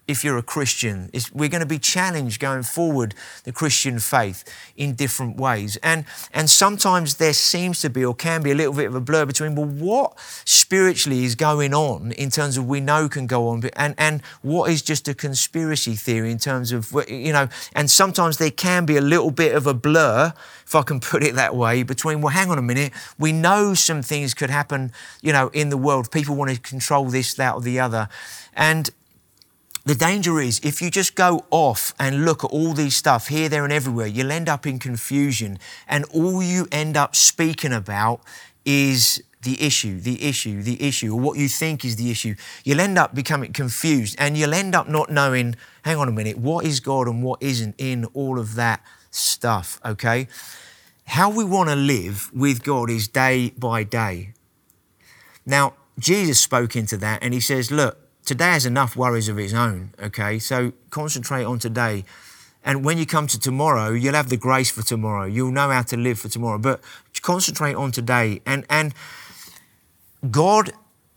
if you're a Christian. It's, we're going to be challenged going forward, the Christian faith, in different ways. And, and sometimes there seems to be or can be a little bit of a blur between, well, what spiritually is going on in terms of we know can go on, and, and what is just a conspiracy theory in terms of, you know, and sometimes there can be a little bit of a blur, if I can put it that way, between, well, hang on a minute, we know some things could happen, you know, in the world. People want to control this, that, or the other. And the danger is if you just go off and look at all these stuff here, there, and everywhere, you'll end up in confusion. And all you end up speaking about is the issue, the issue, the issue, or what you think is the issue. You'll end up becoming confused and you'll end up not knowing, hang on a minute, what is God and what isn't in all of that stuff, okay? How we want to live with God is day by day. Now, Jesus spoke into that and he says, look, today has enough worries of its own, okay? So concentrate on today. And when you come to tomorrow, you'll have the grace for tomorrow. You'll know how to live for tomorrow. But concentrate on today. And, and God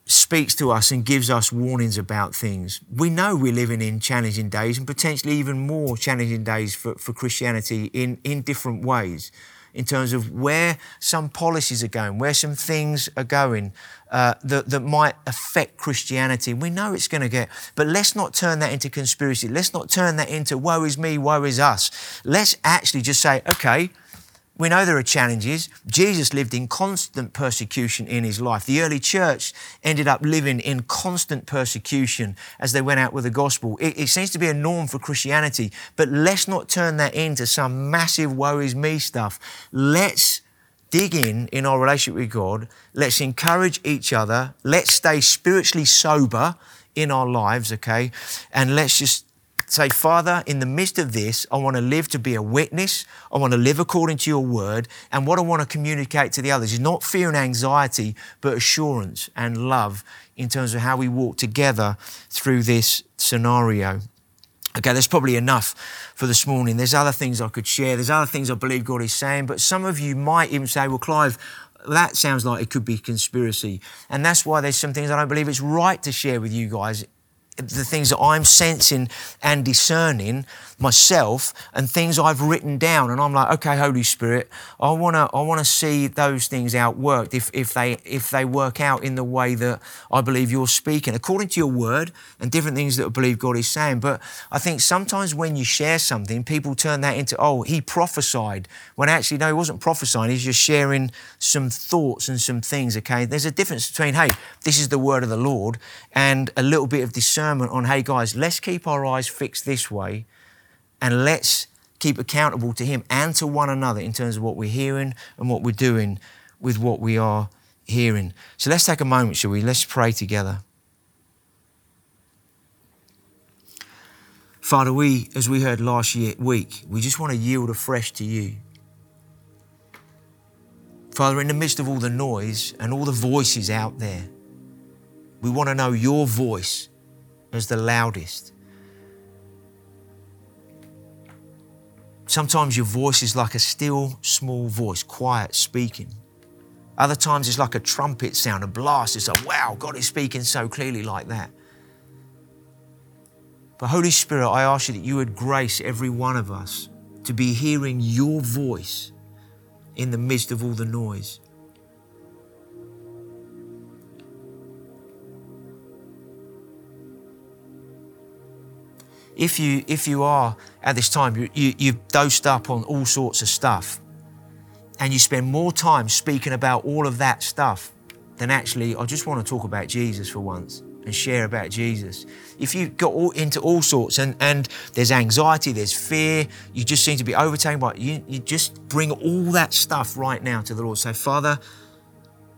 speaks to us and gives us warnings about things. We know we're living in challenging days and potentially even more challenging days for, for Christianity in, in different ways in terms of where some policies are going, where some things are going uh, that, that might affect Christianity. We know it's going to get, but let's not turn that into conspiracy. Let's not turn that into woe is me, woe is us. Let's actually just say, okay, we know there are challenges. Jesus lived in constant persecution in his life. The early church ended up living in constant persecution as they went out with the gospel. It, it, seems to be a norm for Christianity, but let's not turn that into some massive woe is me stuff. Let's dig in in our relationship with God. Let's encourage each other. Let's stay spiritually sober in our lives, okay? And let's just Say, Father, in the midst of this, I want to live to be a witness. I want to live according to your word. And what I want to communicate to the others is not fear and anxiety, but assurance and love in terms of how we walk together through this scenario. Okay, that's probably enough for this morning. There's other things I could share. There's other things I believe God is saying, but some of you might even say, well, Clive, that sounds like it could be conspiracy. And that's why there's some things I don't believe it's right to share with you guys the things that I'm sensing and discerning myself and things I've written down. And I'm like okay Holy Spirit I want to I want to see those things outworked if if they if they work out in the way that I believe you're speaking according to your word and different things that I believe God is saying. But I think sometimes when you share something people turn that into oh he prophesied when actually no he wasn't prophesying he's just sharing some thoughts and some things okay? There's a difference between hey this is the word of the Lord and a little bit of discernment on hey guys let's keep our eyes fixed this way and let's keep accountable to Him and to one another in terms of what we're hearing and what we're doing with what we are hearing. So let's take a moment, shall we? Let's pray together. Father, we, as we heard last year, week, we just want to yield afresh to you. Father, in the midst of all the noise and all the voices out there, we want to know your voice as the loudest. Sometimes your voice is like a still, small voice, quiet speaking. Other times it's like a trumpet sound, a blast. It's like, wow, God is speaking so clearly like that. But Holy Spirit, I ask you that you would grace every one of us to be hearing your voice in the midst of all the noise. If you if you are at this time you, you you've dosed up on all sorts of stuff and you spend more time speaking about all of that stuff than actually I just want to talk about Jesus for once and share about Jesus. If you've got all into all sorts and, and there's anxiety, there's fear, you just seem to be overtaken by you, you just bring all that stuff right now to the Lord. Say, Father,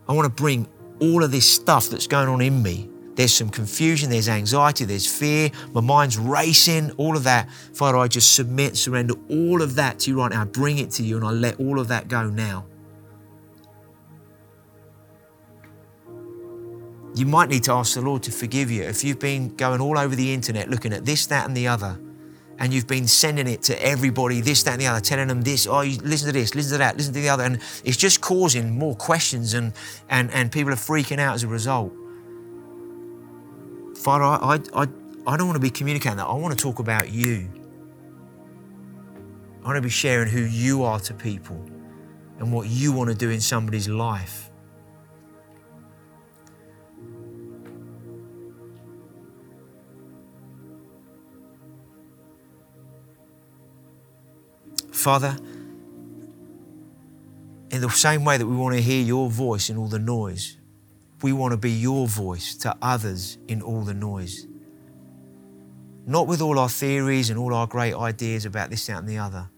I want to bring all of this stuff that's going on in me there's some confusion, there's anxiety, there's fear, my mind's racing, all of that. Father, I just submit, surrender all of that to you right now. I bring it to you and I let all of that go now. You might need to ask the Lord to forgive you if you've been going all over the internet looking at this, that, and the other, and you've been sending it to everybody, this, that, and the other, telling them this, oh, you listen to this, listen to that, listen to the other, and it's just causing more questions, and and and people are freaking out as a result. Father, I I I, don't want to be communicating that. I want to talk about you. I want to be sharing who you are to people and what you want to do in somebody's life. Father, in the same way that we want to hear your voice in all the noise, we want to be your voice to others in all the noise. Not with all our theories and all our great ideas about this, that, and the other.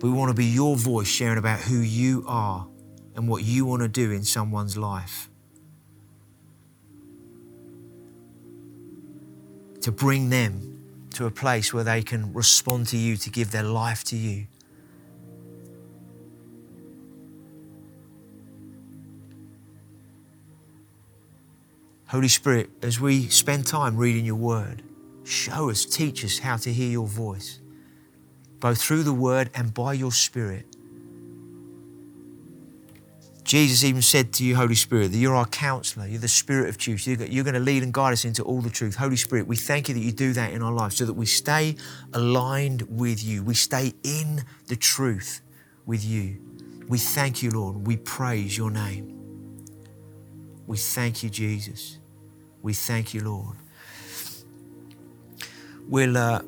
We want to be your voice sharing about who you are and what you want to do in someone's life. To bring them to a place where they can respond to you, to give their life to you. Holy Spirit, as we spend time reading your word, show us, teach us how to hear your voice, both through the word and by your spirit. Jesus even said to you, Holy Spirit, that you're our counselor, you're the spirit of truth. You're going to lead and guide us into all the truth. Holy Spirit, we thank you that you do that in our lives so that we stay aligned with you. We stay in the truth with you. We thank you, Lord. We praise your name. We thank you, Jesus. We thank you, Lord. We'll, uh,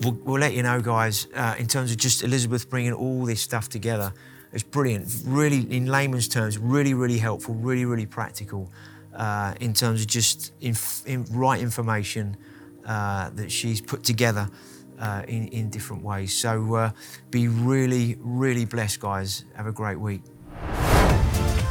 we'll, we'll let you know, guys, uh, in terms of just Elizabeth bringing all this stuff together. It's brilliant, really, in layman's terms, really, really helpful, really, really practical uh, in terms of just inf- in right information uh, that she's put together uh, in, in different ways. So uh, be really, really blessed, guys. Have a great week.